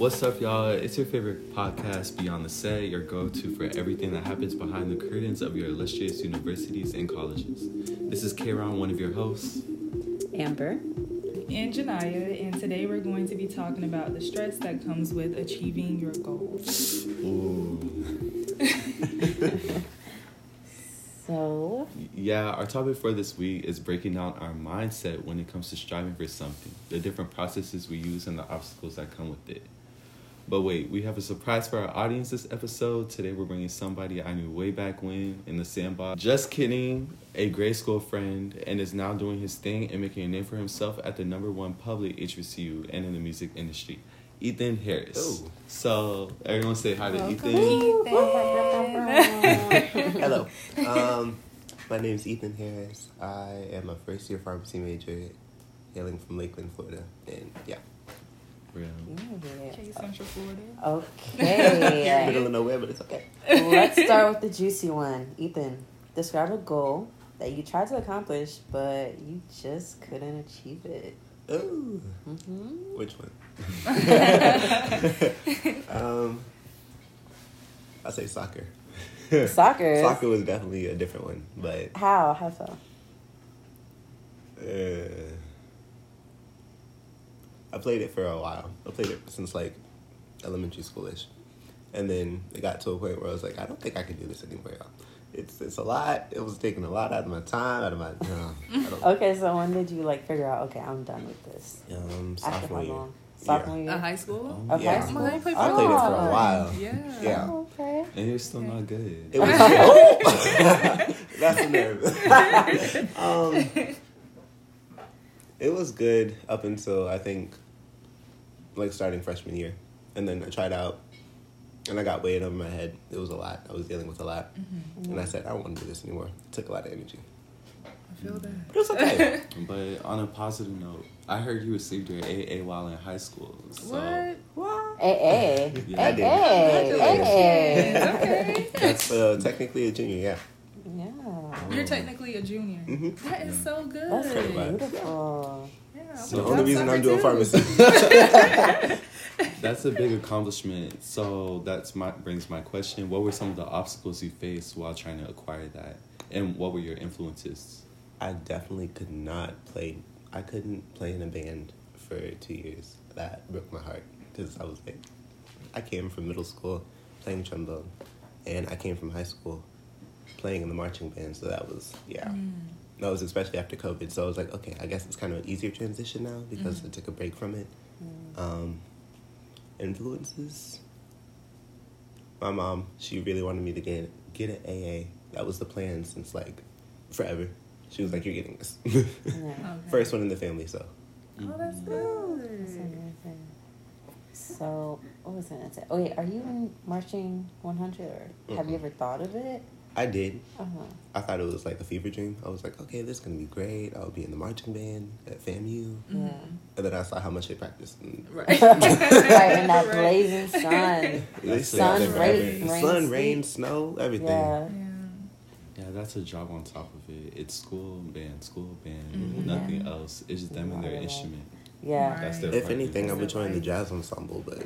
What's up, y'all? It's your favorite podcast, Beyond the Set, your go to for everything that happens behind the curtains of your illustrious universities and colleges. This is Kron, one of your hosts. Amber. And Janaya, and today we're going to be talking about the stress that comes with achieving your goals. Ooh. So, Yeah, our topic for this week is breaking down our mindset when it comes to striving for something, the different processes we use, and the obstacles that come with it. But wait, we have a surprise for our audience this episode. Today we're bringing somebody I knew way back when in the sandbox. Just kidding, a grade school friend, and is now doing his thing and making a name for himself at the number one public HBCU and in the music industry. Ethan Harris. Ooh. So everyone say hi to Welcome, Ethan. Hello. Um, my name is Ethan Harris. I am a first year pharmacy major hailing from Lakeland, Florida. And yeah, Real. Okay, Central Florida. okay. middle of nowhere, but it's okay. Let's start with the juicy one. Ethan, describe a goal that you tried to accomplish, but you just couldn't achieve it. Ooh. hmm Which one? um, I'll say soccer. Soccer. Soccer was definitely a different one, but How? How so? uh, I played it for a while. I played it since like elementary schoolish, and then it got to a point where I was like, I don't think I can do this anymore. Y'all. It's it's a lot. It was taking a lot out of my time, out of my. No, I don't, Okay, so when did you like figure out? Okay, I'm done with this. um, After how sophomore year. Sophomore Uh, year. high school? Of Yeah. high school. I played I played it for Oh. a while. Yeah. Yeah. Oh, okay. And you're still not good. It was. That's the nerve. um, it was good up until I think, like starting freshman year, and then I tried out, and I got weight over my head. It was a lot. I was dealing with a lot, and I said I don't want to do this anymore. It took a lot of energy, I feel that. but it was okay. But on a positive note, I heard you received your AA while in high school. So What? what? Hey, hey, Yeah, I did. hey, hey, Okay. That's uh, technically a junior. Yeah. Yeah, You're technically a junior. Mhm. That is so good. that's Pretty beautiful. Yeah, So The only reason I'm doing too. pharmacy. that's a big accomplishment. So that's my brings my question. What were some of the obstacles you faced while trying to acquire that? And what were your influences? I definitely could not play. I couldn't play in a band for two years. That broke my heart because I was like, I came from middle school playing trombone, and I came from high school playing in the marching band. So that was yeah, Mm. that was especially after COVID. So I was like, okay, I guess it's kind of an easier transition now because Mhm. I took a break from it. Um, influences. My mom, she really wanted me to get get an AA. That was the plan since like forever. She was like, "You're getting this." Yeah. Okay. First one in the family, so Oh, that's That's good. amazing. So, what was I gonna say? Oh, wait, are you in marching 100 or have you Mm-mm. ever thought of it? I did. Uh huh. I thought it was like a fever dream. I was like, okay, this is gonna be great. I'll be in the marching band at FAMU, Yeah. and then I saw how much they practiced. And Right. right in that Right. blazing sun. That's stayed sun, there rain, rain, sun, sleet. rain, snow, everything. Yeah. Yeah. Yeah, that's a job on top of it. It's school band, school band, Mhm. nothing else. It's just them and their instrument. Yeah. Right. That's their If part anything, I would That's join the jazz ensemble, but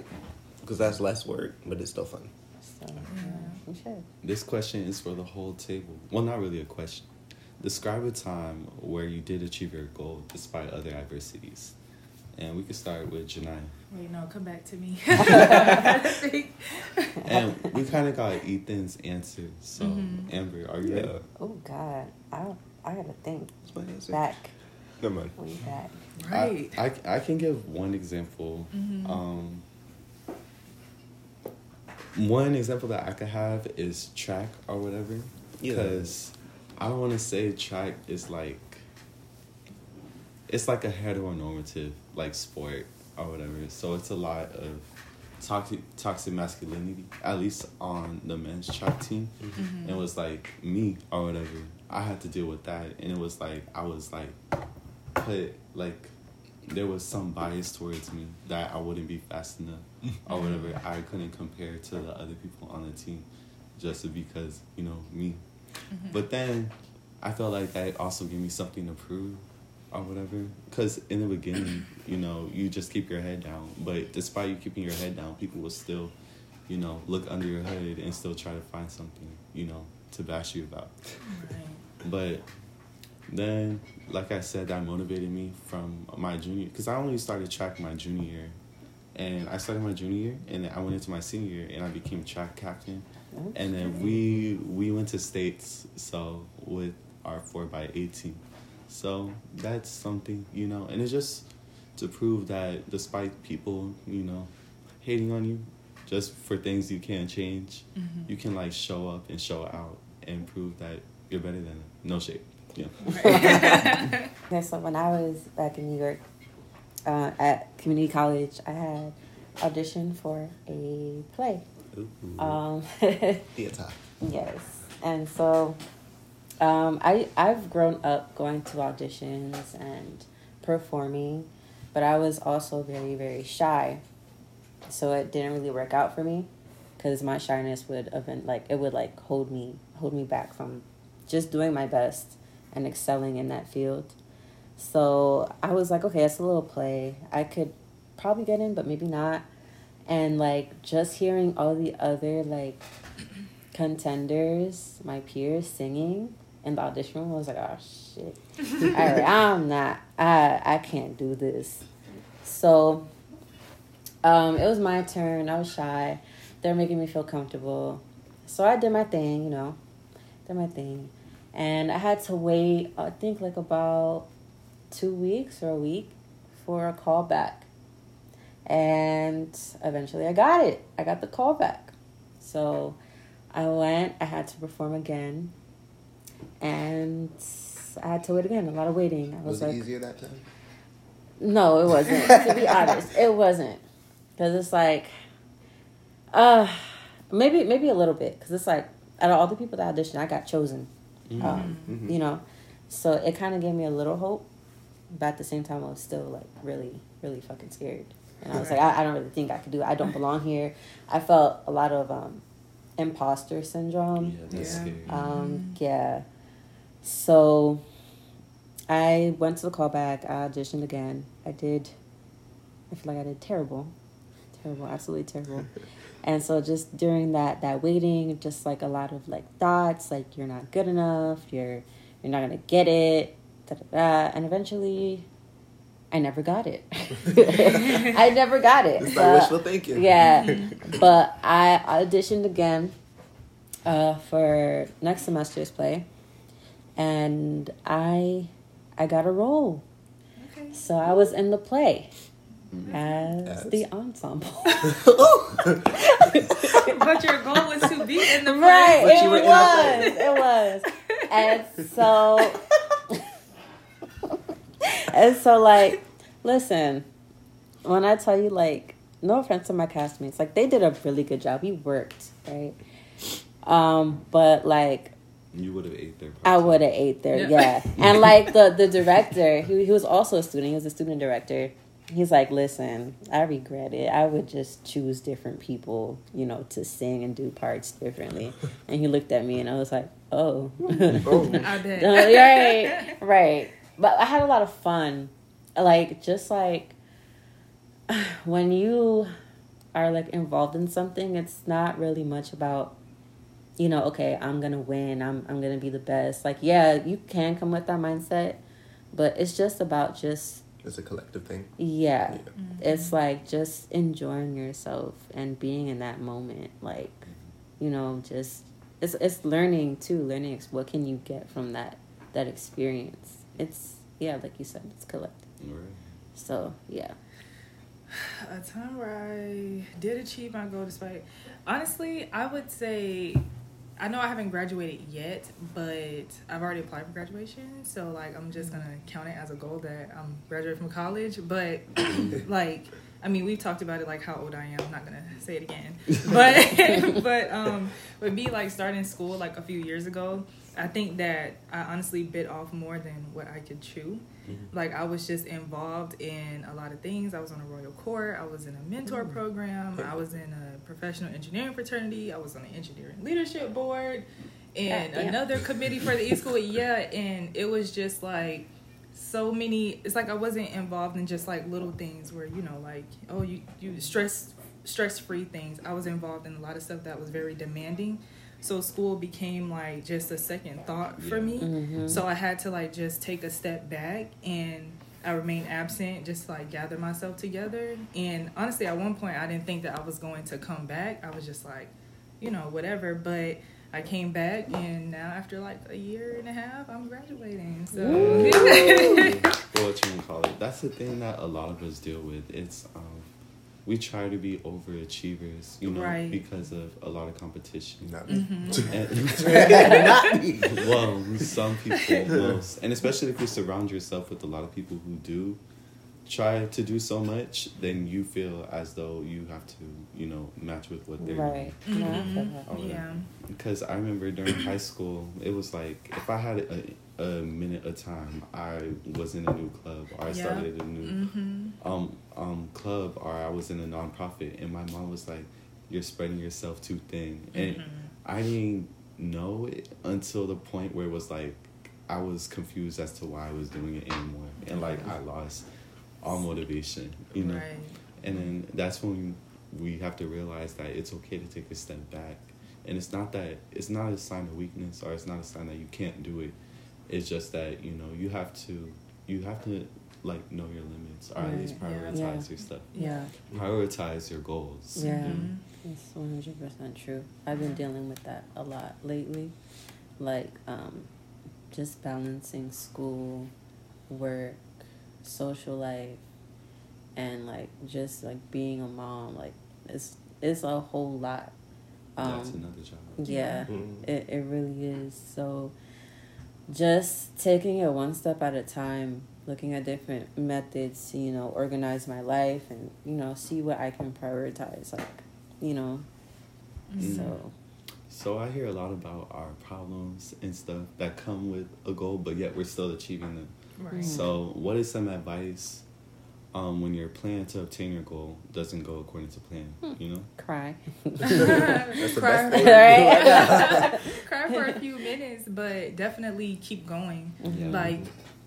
because that's less work, but it's still fun. So, yeah, you should. This question is for the whole table. Well, not really a question. Describe a time where you did achieve your goal despite other adversities. And we could start with Janai. Wait, no, come back to me. And we kind of got Ethan's answer. So, Mhm. Amber, are you ready? Yeah, Oh, God. I, I gotta think. that's my answer. Back. Never mind. Way back. right. I, I, I can give one example. Mhm. Um, one example that I could have is track or whatever. Yeah. Because I don't want to say track is like, it's like a heteronormative like sport or whatever. So it's a lot of toxic toxic masculinity, at least on the men's track team. Mhm. It was like me or whatever. I had to deal with that, and it was like I was like put like there was some bias towards me that I wouldn't be fast enough or whatever. I couldn't compare to the other people on the team just because you know me. Mhm. But then I felt like that also gave me something to prove or whatever. Because in the beginning, you know, you just keep your head down. But despite you keeping your head down, people will still, you know, look under your hood and still try to find something, you know, to bash you about. Right. But then, like I said, that motivated me from my junior, because I only started track my junior year. And I started my junior year, and then I went into my senior year, and I became track captain. And then we we went to states, so with our four by eighteen, so that's something you know, and it's just to prove that despite people you know hating on you, just for things you can't change, Mhm. you can like show up and show out and prove that you're better than them. No shade. Yeah. Right. So when I was back in New York uh, at community college, I had auditioned for a play. Ooh. Um, Theater. yes, and so um, I I've grown up going to auditions and performing, but I was also very very shy, so it didn't really work out for me, because my shyness would have been like it would like hold me hold me back from just doing my best and excelling in that field. So I was like, okay, it's a little play. I could probably get in, but maybe not. And like just hearing all the other like contenders, my peers singing in the audition room, I was like, oh shit. all right, I'm not. I I can't do this. So um, it was my turn. I was shy. They're making me feel comfortable. So I did my thing, you know, did my thing. And I had to wait, I think, like about two weeks or a week for a call back. And eventually I got it. I got the call back. So I went, I had to perform again. And I had to wait again, a lot of waiting. I was, Was it like, easier that time? no, it wasn't. to be honest, it wasn't because it's like, uh, maybe maybe a little bit because it's like out of all the people that auditioned, I got chosen. Mm-hmm. Um, Mhm. You know, so it kind of gave me a little hope, but at the same time, I was still like really really fucking scared, and I was like, I, I don't really think I could do it. I don't belong here. I felt a lot of um, imposter syndrome. yeah, that's Yeah. scary. Um, yeah. So I went to the callback. I auditioned again. I did. I feel like I did terrible, terrible, absolutely terrible. and so just during that that waiting, just like a lot of like thoughts, like you're not good enough. You're you're not gonna get it. Da, da, da. And eventually, I never got it. I never got it. It's But- like wishful thinking. yeah, but I auditioned again uh, for next semester's play, and I I got a role. Okay. So I was in the play. As As? the ensemble. but your goal was to be in the play. right, But it you were in the was, play. it was, and so and so like, listen, when I tell you like, no offense to my castmates, like they did a really good job. We worked, right? Um, but like You would have ate their. I would have ate there, Yeah. yeah. And like the the director, he he was also a student. He was a student director. He's like, listen, I regret it. I would just choose different people, you know, to sing and do parts differently. And he looked at me, and I was like, oh, Oh. I bet. right, right. But I had a lot of fun. Like just like when you are like involved in something, it's not really much about you know, okay, I'm gonna win, I'm I'm gonna be the best. Like, yeah, you can come with that mindset, but it's just about just It's a collective thing. yeah. Yeah. Mm-hmm. It's like just enjoying yourself and being in that moment. Like, mm-hmm. you know, just it's it's learning too. Learning what can you get from that that experience. It's yeah, like you said, it's collective. Right. So yeah. a time where I did achieve my goal despite honestly, I would say I know I haven't graduated yet, but I've already applied for graduation, so like I'm just gonna count it as a goal that I'm graduating from college. But like I mean, we've talked about it like how old I am. I'm not gonna say it again, but but um, with me like starting school like a few years ago, I think that I honestly bit off more than what I could chew. Mm-hmm. Like I was just involved in a lot of things. I was on a royal court. I was in a mentor program. I was in a professional engineering fraternity. I was on the engineering leadership board, and God damn. another committee for the e school. Yeah, and it was just like so many. It's like I wasn't involved in just like little things where you know, like oh, you you stress stress free things. I was involved in a lot of stuff that was very demanding. So school became like just a second thought for Yeah. me. Mhm. So I had to like just take a step back and I remained absent, just like gather myself together. And honestly, at one point, I didn't think that I was going to come back. I was just like, you know, whatever. But I came back, and now after like a year and a half, I'm graduating. So Well, what you can call it. That's the thing that a lot of us deal with. It's um, we try to be overachievers, you know, Right. because of a lot of competition. Not me. And, Not me. well, some people most, and especially if you surround yourself with a lot of people who do try to do so much, then you feel as though you have to, you know, match with what they're Right. No, I feel that. Oh, yeah. because I remember during high school, it was like if I had a, a minute of time, I was in a new club or I Yeah. started a new hmm um um club or I was in a nonprofit, and my mom was like, "You're spreading yourself too thin," and Mm-hmm. I didn't know it until the point where it was like I was confused as to why I was doing it anymore, and like I lost all motivation, you know. Right. And then that's when we have to realize that it's okay to take a step back. And it's not that it's not a sign of weakness or it's not a sign that you can't do it. It's just that, you know, you have to you have to like know your limits or at least Right, yeah. prioritize Yeah. your stuff. Yeah. Prioritize your goals. Yeah. Mhm. It's one hundred percent true. I've been dealing with that a lot lately, like um, just balancing school, work, social life, and like just like being a mom. Like it's it's a whole lot. That's Um, another job. yeah, it it really is. So just taking it one step at a time, looking at different methods to, you know, organize my life and, you know, see what I can prioritize. Like, you know. Mm. So So I hear a lot about our problems and stuff that come with a goal, but yet we're still achieving them. Right. Mm. So, what is some advice um, when your plan to obtain your goal doesn't go according to plan? Hmm. You know, cry. That's the Cry. best thing. Right? Cry for a few minutes, but definitely keep going. Mhm. Like,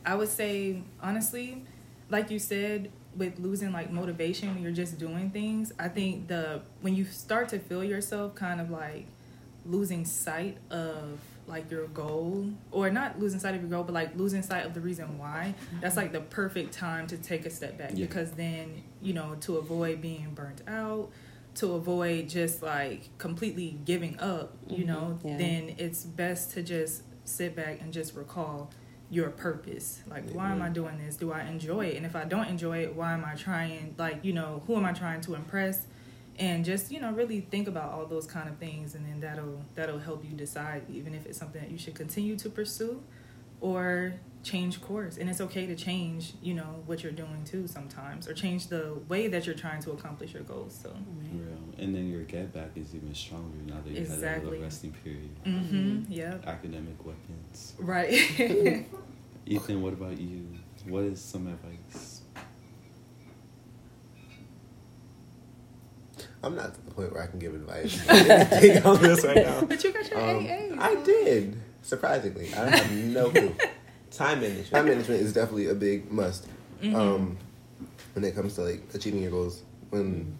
I would say, honestly, like you said, with losing like motivation when you're just doing things, I think the when you start to feel yourself kind of like losing sight of like your goal or not losing sight of your goal but like losing sight of the reason why that's like the perfect time to take a step back Yeah. because then you know to avoid being burnt out to avoid just like completely giving up you Mhm. know Yeah. then it's best to just sit back and just recall your purpose. Like why am i doing this? Do i enjoy it? And if i don't enjoy it why am i trying? Like you know who am i trying to impress? And just you know really think about all those kind of things and then that'll that'll help you decide even if it's something that you should continue to pursue or change course and it's okay to change you know what you're doing too sometimes or change the way that you're trying to accomplish your goals so real, and then your get back is even stronger now that you had a little resting period. mm-hmm yeah Academic weapons. right Ethan, what about you? What is some advice? I'm not to the point where I can give advice. I didn't think on this right now. but you got your Um, AA I did. Surprisingly, I have no clue. Time management. Time management is definitely a big must. Mhm. Um, when it comes to like achieving your goals. When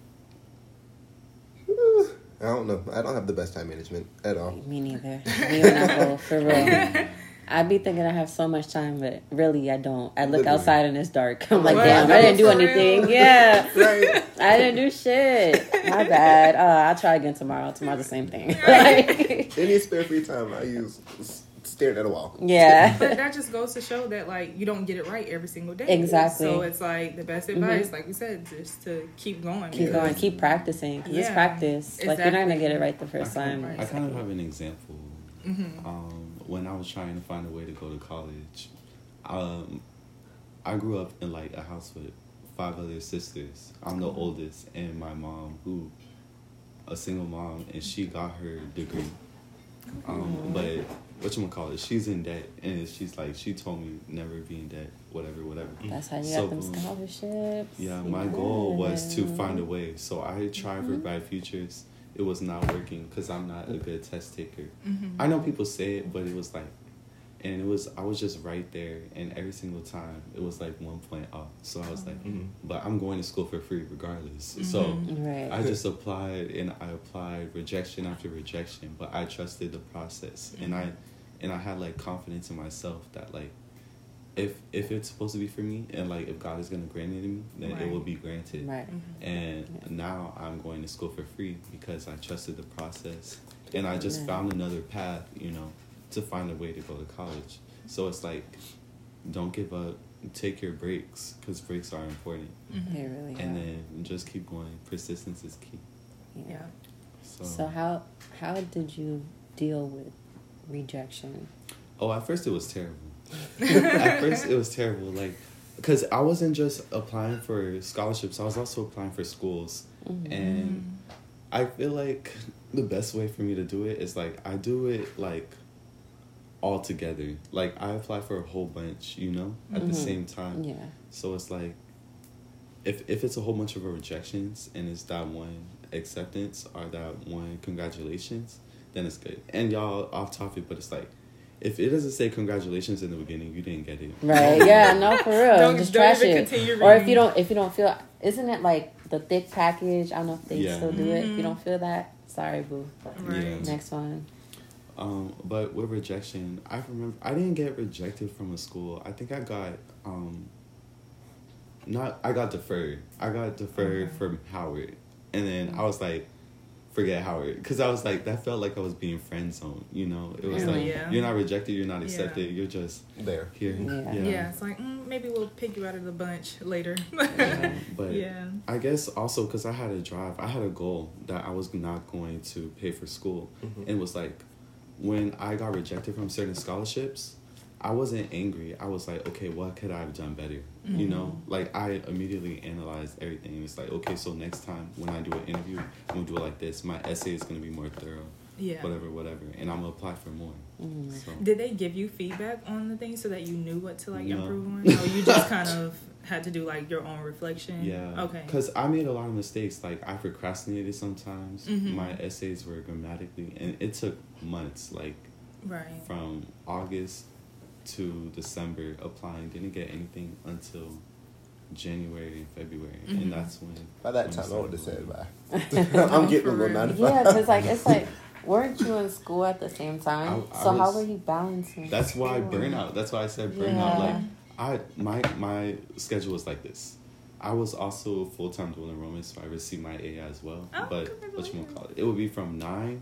I don't know, I don't have the best time management at all. Me neither. Me when I for real. I'd be thinking I have so much time, but really I don't. I look Literally. outside and it's dark. I'm like, What? damn, I didn't do For real? anything. Yeah. Right. I didn't do shit. My bad. Uh, I'll try again tomorrow. Tomorrow the same thing. Like, Any spare free time I use staring at a wall. yeah. but that just goes to show that like you don't get it right every single day. Exactly. So it's like the best advice, like we said, just to keep going. Keep going. Keep practicing. 'cause it's Yeah. practice. Like you're not gonna get it right the first I time. kind, Right. I kind of have an example. hmm Um, when I was trying to find a way to go to college, um, I grew up in like a house with five other sisters. I'm the oldest, and my mom, who a single mom, and she got her degree. Um, but what you call it? She's in debt, and she's like, she told me never be in debt, whatever, whatever. That's how you So, got them scholarships. Yeah, my goal was to find a way. So I tried for Bright Futures. It was not working because I'm not a good test taker. hmm I know people say it, but it was like and it was I was just right there, and every single time it was like one point off. So I was like, Mhm. but I'm going to school for free regardless. So Mhm. Right. I just applied and I applied rejection after rejection, but I trusted the process and I and I had like confidence in myself that like if if it's supposed to be for me and like if God is gonna grant it to me, then it will be granted. right. Mhm. And Yeah. now I'm going to school for free because I trusted the process and I just Yeah. found another path, you know, to find a way to go to college. So it's like, don't give up. Take your breaks because breaks are important, Mhm. They really and are. then just keep going. Persistence is key. Yeah. So, So how how did you deal with rejection? oh, at first it was terrible. at first it was terrible, like because I wasn't just applying for scholarships. I was also applying for schools, Mhm. and I feel like the best way for me to do it is like I do it like all together. Like I apply for a whole bunch, you know, at the Mhm. same time. Yeah. So it's like if if it's a whole bunch of rejections and it's that one acceptance or that one congratulations, then it's good. And y'all off topic, but it's like if it doesn't say congratulations in the beginning, you didn't get it. Right. Yeah. No, for real. Don't- just don't trash even it. continue Or if you don't, if you don't feel, isn't it like the thick package? I don't know if they Yeah. still do it. If you don't feel that, sorry, boo. Right. Yeah. Next one. Um, but with rejection, I remember I didn't get rejected from a school. I think I got um not I got deferred. I got deferred Okay. from Howard. And then I was like forget Howard because I was like that felt like I was being friend zoned, you know. It was Really? like Yeah. you're not rejected, you're not Yeah. accepted, you're just There. here. Yeah. Yeah. it's like mm, maybe we'll pick you out of the bunch later. Yeah. But yeah. I guess also because I had a drive, I had a goal that I was not going to pay for school. Mhm. And it was like when I got rejected from certain scholarships, I wasn't angry. I was like, okay, what could I have done better? You know, like I immediately analyzed everything. It's like, okay, so next time when I do an interview, I'm gonna do it like this. My essay is gonna be more thorough, Yeah. whatever, whatever, and I'm gonna apply for more. Mhm. So Did they give you feedback on the things so that you knew what to like No. improve on? Or you just kind of had to do like your own reflection? yeah, Okay. Because I made a lot of mistakes. Like I procrastinated sometimes. Mhm. My essays were grammatically, and it took months. Like Right. from August to December applying. Didn't get anything until January and February, Mhm. and that's when. By that when time, I would have said bye. I'm getting for a little real. nine to. Yeah, because like it's like, weren't you in school at the same time? I- I so how were you balancing? That's why school? burnout. That's why I said burnout. Yeah. Like I, my my schedule was like this. I was also full time dual enrollment, so I received my AA as well. Oh, but what you congratulations. call it? It would be from nine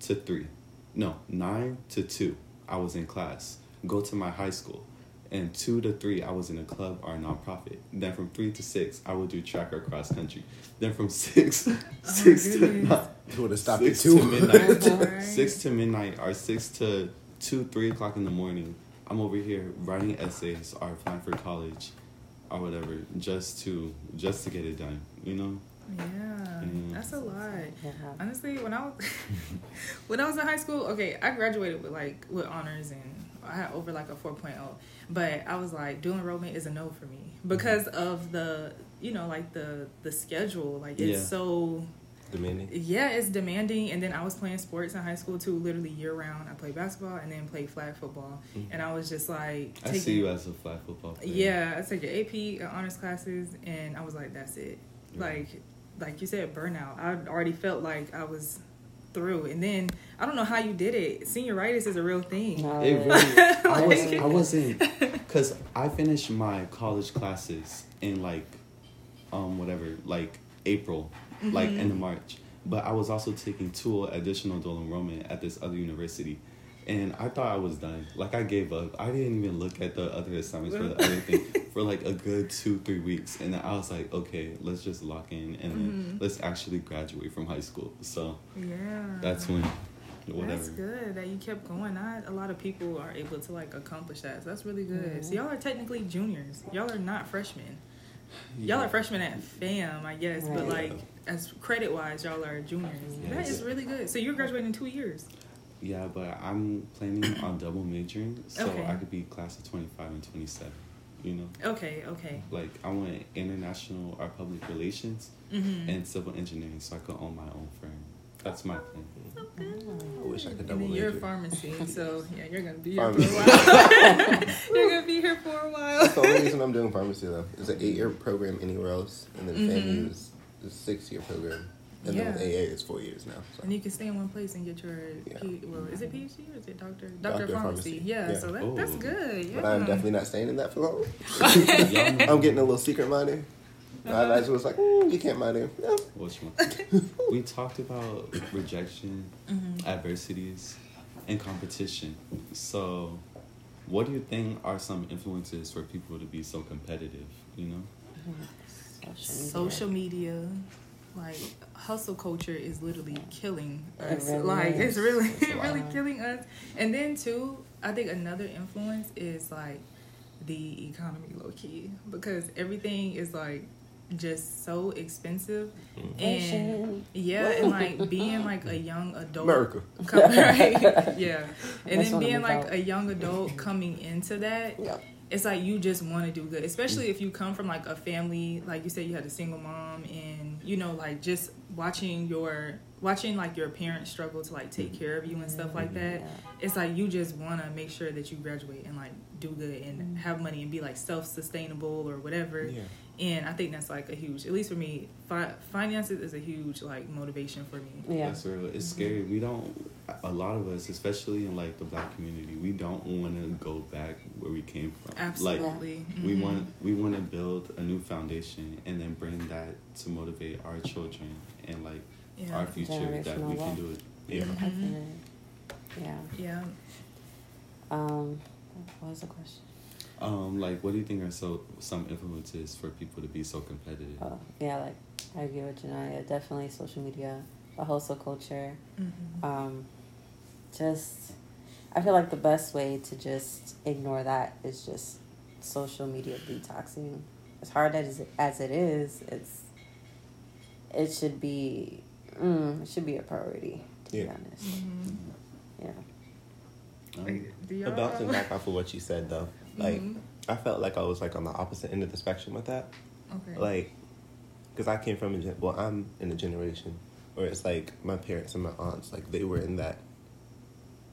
to three. No, nine to two. I was in class. Go to my high school. And two to three, I was in a club or a nonprofit. Then from three to six, I would do track or cross country. Then from six, oh, six to goodness. nine, You would have stopped at six two. to midnight. Right. six to midnight or six to two, three o'clock in the morning. I'm over here writing essays or applying for college or whatever, just to just to get it done. You know? Yeah. Mm. That's a lot. Yeah. Honestly, when I was when I was in high school, okay, I graduated with like with honors and I had over like a 4.0. But I was like, dual enrollment is a no for me because of the you know like the the schedule. Like it's Yeah. so Demanding. yeah, it's demanding. And then I was playing sports in high school too, literally year round. I played basketball and then played flag football. Mhm. And I was just like, I see you as a flag football player. yeah, I took your AP uh, honors classes, and I was like, that's it. Yeah. Like, like you said, burnout. I already felt like I was through, and then I don't know how you did it. Senioritis is a real thing. No, It it- really, I was, Like- I wasn't, cause I finished my college classes in like, um, whatever, like April, like Mm-hmm. end of March. But I was also taking two additional dual enrollment at this other university, and I thought I was done. Like I gave up. I didn't even look at the other assignments for the other thing for like a good two, three weeks, and then I was like, okay, let's just lock in and Mhm. let's actually graduate from high school. So yeah, that's when, whatever. That's good that you kept going. Not a lot of people are able to like accomplish that. So that's really good. So y'all are technically juniors. Y'all are not freshmen. Y'all are freshmen at FAM, I guess, but Right. like as credit wise, y'all are juniors. That is really good. So you're graduating in two years. Yeah, but I'm planning on double majoring, so Okay. I could be class of 25 and 27. You know, Okay, okay. like I want international or public relations Mm-hmm. and civil engineering, so I could own my own firm. That's my plan. So I wish I could And double major. you're a pharmacy, so yeah, you're gonna be here for a while. you're gonna be here for a while. That's the only reason I'm doing pharmacy though. It's an eight year program anywhere else, and then Mhm. FAMU is a six year program, and then with Yeah. AA it's four years now. So. And you can stay in one place and get your, Yeah. P, well, is it PhD or is it doctor? Doctor, Doctor of of pharmacy. pharmacy. Yeah, Yeah. so that, that's good. Yeah. But I'm definitely not staying in that for long. I'm getting a little secret money. My advisor was like, mm, "You can't minor." Yeah. which one? we talked about rejection, Mhm. adversities, and competition. So, what do you think are some influences for people to be so competitive? You know, Social media, like hustle culture, is literally killing It us. really like is. it's really, It's really killing us. And then too, I think another influence is like the economy, low key, because everything is like just so expensive. And yeah, and like being like a young adult, America. come- right? Yeah, and That's then being like about. a young adult coming into that, Yeah. it's like you just want to do good, especially if you come from like a family, like you said, you had a single mom, and you know, like just watching your watching like your parents struggle to like take care of you and stuff like that. Yeah. It's like you just want to make sure that you graduate and like do good and mm-hmm. have money and be like self sustainable or whatever. Yeah. And I think that's like a huge, at least for me, fi- finances is a huge like motivation for me. Yeah. that's real. It's scary. We don't. A lot of us, especially in like the black community, we don't want to go back where we came from. Absolutely. Like Absolutely. we want we want to build a new foundation and then bring that to motivate our children and like Yeah. our future that we can do it. Yeah. Mhm. Yeah. Yeah. Um, what was the question? Um, like, what do you think are so some influences for people to be so competitive? Oh, yeah, like I agree with Janaya. Definitely social media, the hustle culture. Mhm. Um, just, I feel like the best way to just ignore that is just social media detoxing. As hard as it, as it is, it's it should be mm, it should be a priority. To Yeah. be honest, Mhm. yeah. Um, Do y'all- Bouncing back off of what you said though, like Mhm. I felt like I was like on the opposite end of the spectrum with that. Okay. Like, because I came from a gen- well, I'm in a generation where it's like my parents and my aunts, like they were in that.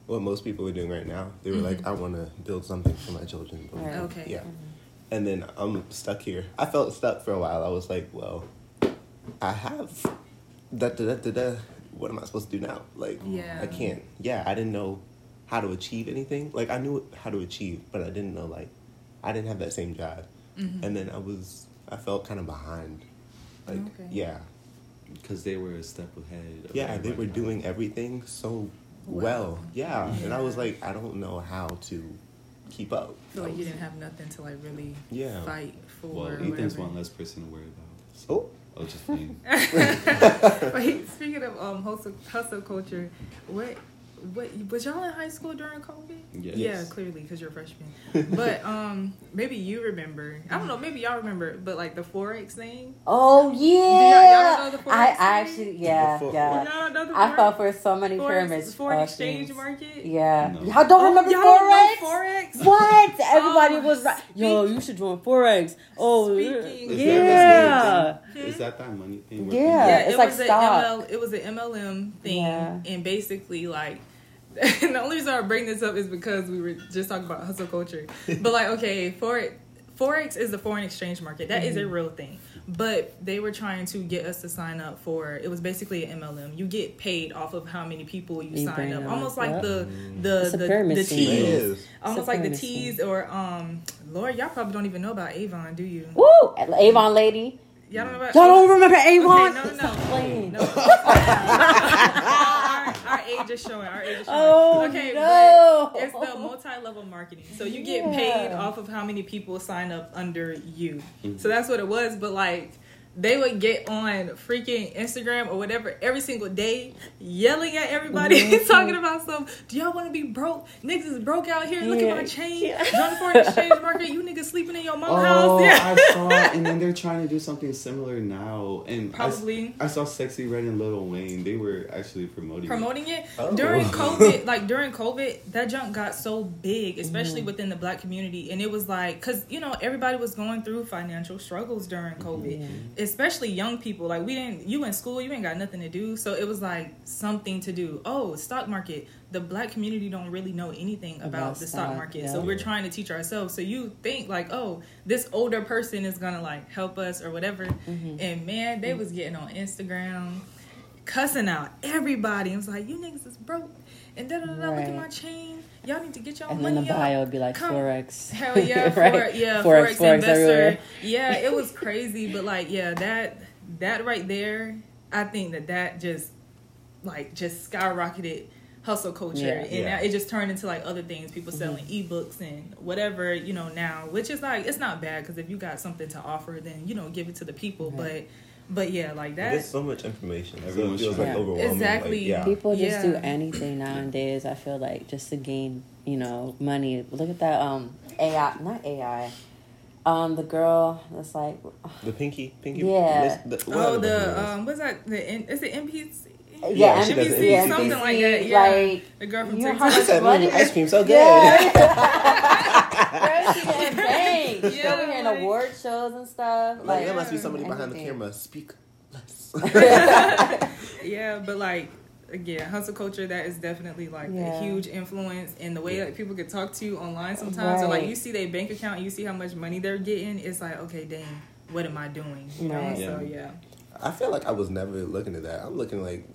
What most people are doing right now, they were like, Mhm. I want to build something for my children. Right. Okay. Yeah. Mhm. And then I'm stuck here. I felt stuck for a while. I was like, well, I have da da da da da. What am I supposed to do now? Like, Yeah. I can't. Yeah, I didn't know how to achieve anything. Like, I knew how to achieve, but I didn't know like, I didn't have that same drive. Mhm. And then I was, I felt kind of behind. Like, Okay. yeah, because they were a step ahead. of yeah, they were everybody doing everything so Well. well. Yeah. and I was like, I don't know how to keep up. I feel like you didn't have nothing to like really Yeah. fight for. Well, or Ethan's whatever. one less person to worry about. So, Oh. oh, just playing. Wait, speaking of um hustle, hustle culture, what what was y'all in high school during COVID? Yes. Yeah, clearly because you're a freshman. but um, maybe you remember. I don't know. Maybe y'all remember. But like the forex thing. Oh yeah. y'all yeah, know the Forex I, I actually yeah The yeah. Y'all know the I forex- fell for so many forex- pyramids. foreign uh, exchange market. Yeah, No. y'all don't Oh, remember y'all don't know forex? forex? What? Everybody Oh, was right. Yo, you should join forex. Oh, Speaking- Is yeah. That this money thing? Is that that money thing? Yeah. Yeah, it's it like was stock. a ML, it was an MLM thing, Yeah. and basically like. and the only reason I bring this up is because we were just talking about hustle culture. But like, okay, for forex is the foreign exchange market. That is Mm-hmm. a real thing. But they were trying to get us to sign up for. It was basically an MLM. You get paid off of how many people you, You sign up, on, almost like yeah. the the the, the scheme. It teas, almost like the pyramid teas or um. Lord, y'all probably don't even know about Avon, do you? Woo! Avon lady. Y'all don't know about. Y'all don't remember Avon? Okay, no, no, Stop no. playing. No. our, our age is showing. Our age is showing. Oh, okay, no. but it's the multi-level marketing. So you get Yeah. paid off of how many people sign up under you. So mm-hmm. that's what it was. But like. They would get on freaking Instagram or whatever every single day, yelling at everybody, Mhm. talking about stuff. Do y'all want to be broke? Niggas is broke out here. Look Yeah. at my chain. Yeah. Join the foreign exchange market. You niggas sleeping in your mom's Oh, house. Yeah. I saw and then they're trying to do something similar now. And Probably. I, saw Sexyy Redd and Lil Wayne. They were actually promoting. it. promoting it Oh. during COVID. Like during COVID, that junk got so big, especially within the black community, and it was like because you know everybody was going through financial struggles during COVID. Yeah. Especially young people. Like we didn't, you in school, you ain't got nothing to do, so it was like something to do. Oh, stock market. The black community don't really know anything about, About the stock stock, market, yeah. so we're trying to teach ourselves. So you think like, oh, this older person is gonna like help us or whatever, Mm-hmm. and man, they was getting on Instagram. Cussing out everybody, and was like, "You niggas is broke," and da da. da, Look at my chain. Y'all need to get y'all And then the up. bio would be like Come- forex. Hell yeah, Right? for, yeah, Forex, forex, forex investor. everywhere. Yeah, it was crazy, but like, yeah, that that right there, I think that that just like just skyrocketed hustle culture, Yeah. and Yeah. it just turned into like other things, people mm-hmm. selling ebooks and whatever you know now, which is like it's not bad because if you got something to offer, then you know give it to the people, but. But yeah, like that. There's so much information. So it Everyone's feels like trying- overwhelming. Exactly. Like, yeah. People just do anything nowadays. I feel like just to gain, you know, money. Look at that um AI, not AI. Um, the girl that's like, The pinky, pinky. Yeah. Miss- the, oh, whatever the um, what's that? The N- is it NPC? yeah, she does NPC, yeah, Something NPC, like that, yeah. Like, The girl from you know TikTok. how She much said, money? "Mm, ice cream so good." Yeah. Girl, she getting banged. She Yeah, over here in like- award shows and stuff. Like, Like, there must be somebody behind the anything. camera. Speak less. Yeah, but like again, hustle culture that is definitely like Yeah. a huge influence in the way that people can talk to you online sometimes. Or like you see their bank account, you see how much money they're getting. It's like okay, dang, what am I doing? You know. Right. So Yeah. yeah. I feel like I was never looking at that. I'm looking like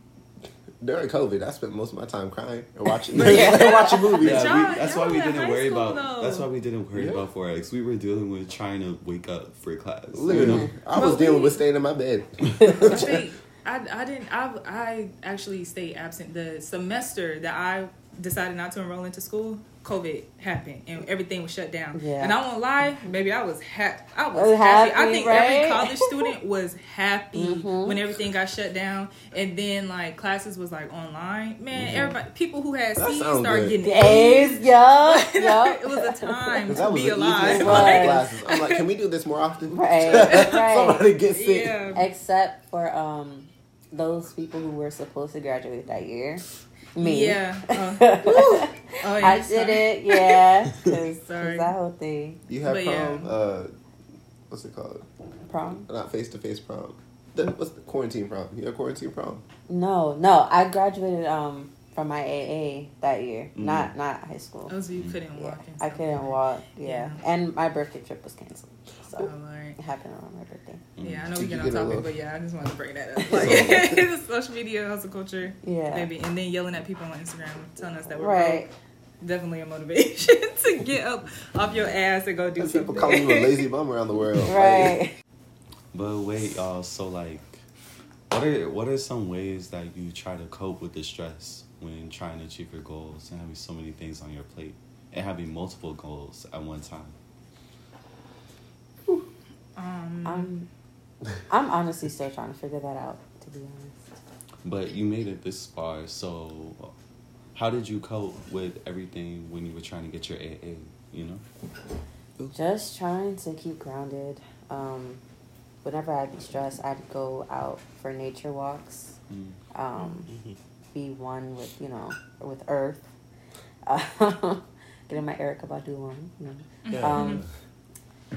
during COVID, I spent most of my time crying and watching watching movies. Yeah, we, that's why we didn't worry school, about. though. That's why we didn't worry Yeah. about forex. We were dealing with trying to wake up for class. You Literally, know? I was But dealing we- with staying in my bed. I think I, I didn't I I actually stayed absent the semester that I decided not to enroll into school. COVID happened and everything was shut down. Yeah. And I won't lie, maybe I was ha- I was Was happy. I think right? every college student was happy Mhm. when everything got shut down and then like classes was like online. Man, everybody people who had That C's started good. getting A's, A's. yup, yup. it was a time to be alive. easiest It one of was. my classes. I'm like, can we do this more often? Right, right. Somebody get sick. yeah. Except for um those people who were supposed to graduate that year. Me. Yeah. Uh, oh, yeah, I sorry. did it, yeah. Cause, 'cause Sorry. that whole thing. You have But prom. yeah. Uh, what's it called? Prom? Not face to face prom. The, what's the quarantine prom? You have quarantine prom. No, no. I graduated um from my AA that year. Mhm. Not not high school. Those of you couldn't Yeah, walk. I couldn't walk. Yeah. Yeah. and my birthday trip was canceled. So that. It happened around my birthday. Mm. Yeah, I know Did we get on topic, but yeah, I just wanted to bring that up. Like, social media, hustle culture, Yeah. maybe, and then yelling at people on Instagram, telling us that we're Right. broke. Definitely a motivation to get up off your ass and go do There's something. people calling you a lazy bum around the world. Like, Right. But wait, y'all. So like, what are what are some ways that you try to cope with the stress when trying to achieve your goals and having so many things on your plate and having multiple goals at one time? Um, I'm I'm honestly still trying to figure that out, to be honest. But you made it this far, so how did you cope with everything when you were trying to get your AA? You know. Just trying to keep grounded. Um, whenever I'd be stressed, I'd go out for nature walks. Mm. Um, Mhm. be one with you know with Earth. Uh, getting my Erykah Badu on. You know. Yeah. Um,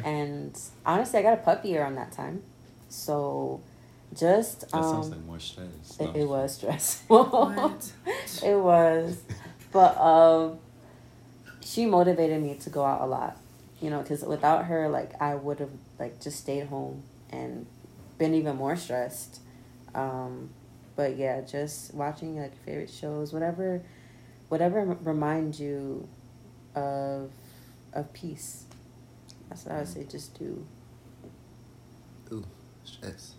and honestly, I got a puppy around that time, so just That sounds um, like more stress. it, No. it was stressful. what? it was, but um, she motivated me to go out a lot. You know, because without her, like I would have like just stayed home and been even more stressed. Um, but yeah, just watching like favorite shows, whatever, whatever m- reminds you of of peace. That's what I would say. Just do. Ooh, stress.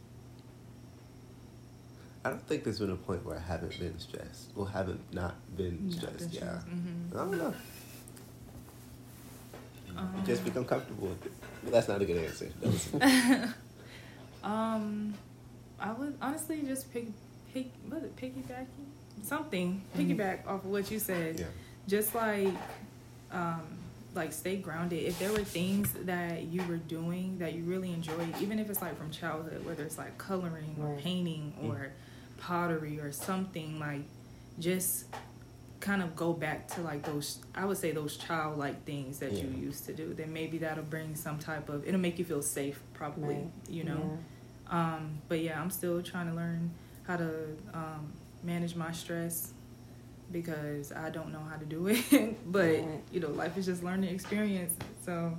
I don't think there's been a point where I haven't been stressed. Or haven't not been stressed. Yeah. hmm I don't know. Um, Just become comfortable with it. But that's not a good answer. Um, I would honestly just pick, pick, what is it, piggybacking? Something, piggyback off of what you said. yeah. just like um like stay grounded. If there were things that you were doing that you really enjoyed even if it's like from childhood whether it's like coloring or Right. painting or pottery or something like just kind of go back to like those i would say those childlike things that you used to do then maybe that'll bring some type of it'll make you feel safe probably Right. you know? Um, but yeah, I'm still trying to learn how to um, manage my stress because I don't know how to do it. but Right. you know, life is just learning experience. So,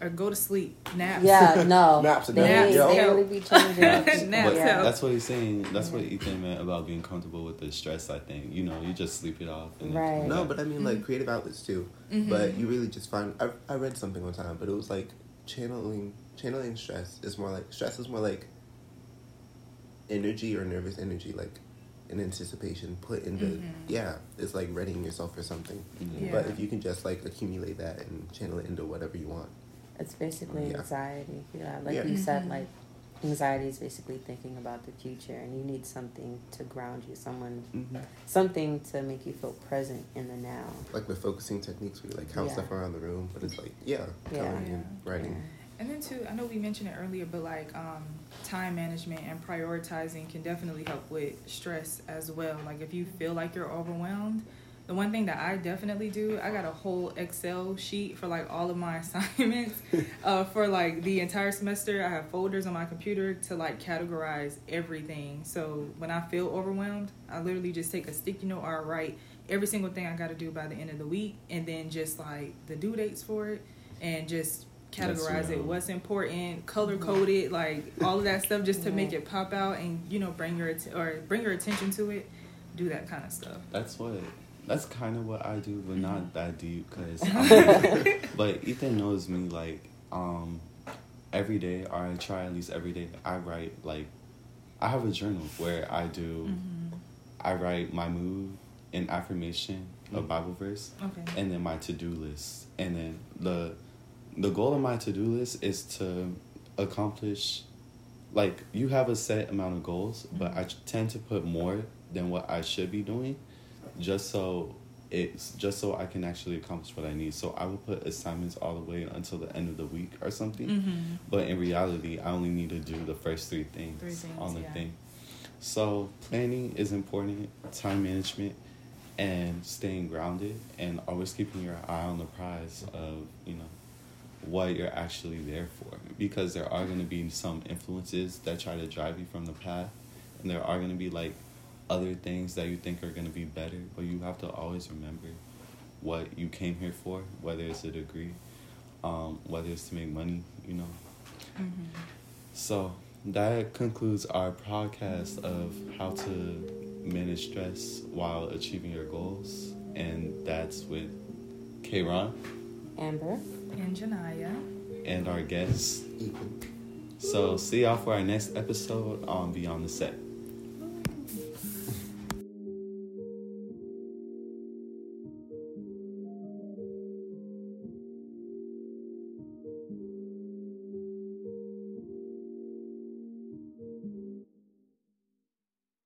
or go to sleep, naps. Yeah, no. Naps are they, Naps they help. really be changing. Naps But help. that's what he's saying. That's what Ethan meant about being comfortable with the stress. I think you know you just sleep it off. And Right. come No, but I mean like creative outlets too. Mhm. But you really just find. I I read something one time, but it was like channeling channeling stress is more like stress is more like energy or nervous energy, like an anticipation put into Mhm. yeah, it's like readying yourself for something. Mhm. But if you can just like accumulate that and channel it into whatever you want. It's basically Yeah. anxiety. Yeah, like Yeah. you said, Mhm. like anxiety is basically thinking about the future, and you need something to ground you, someone, Mm-hmm. something to make you feel present in the now. Like with focusing techniques, where you like count Yeah. stuff around the room, but it's like yeah, Yeah. counting and writing. And then too, I know we mentioned it earlier, but like um, time management and prioritizing can definitely help with stress as well. Like if you feel like you're overwhelmed, the one thing that I definitely do, I got a whole Excel sheet for like all of my assignments uh, for like the entire semester. I have folders on my computer to like categorize everything. So when I feel overwhelmed, I literally just take a sticky note or I write every single thing I got to do by the end of the week, and then just like the due dates for it, and just categorize it. What's important, color code it, like all of that stuff, just to make it pop out and you know bring your or bring your attention to it. Do that kind of stuff. That's what. That's kind of what I do, but not that deep. Cause, but Ethan knows me. Like, um, every day, or I try at least every day. I write like, I have a journal where I do. Mm-hmm. I write my mood, an affirmation, a Mhm. Bible verse, Okay. and then my to do list. And then the the goal of my to do list is to accomplish like you have a set amount of goals, but I tend to put more than what I should be doing just so it's just so I can actually accomplish what I need. So I will put assignments all the way until the end of the week or something. Mm-hmm. But in reality, I only need to do the first three things, Three things, on the yeah. thing. So planning is important, time management, and staying grounded, and always keeping your eye on the prize of you know what you're actually there for. Because there are going to be some influences that try to drive you from the path, and there are going to be like other things that you think are going to be better, but you have to always remember what you came here for, whether it's a degree, um, whether it's to make money, you know. Mm-hmm. So that concludes our podcast of how to manage stress while achieving your goals, and that's with Kron Amber. And Janaya. and our guests. So see y'all for our next episode on Beyond the Set.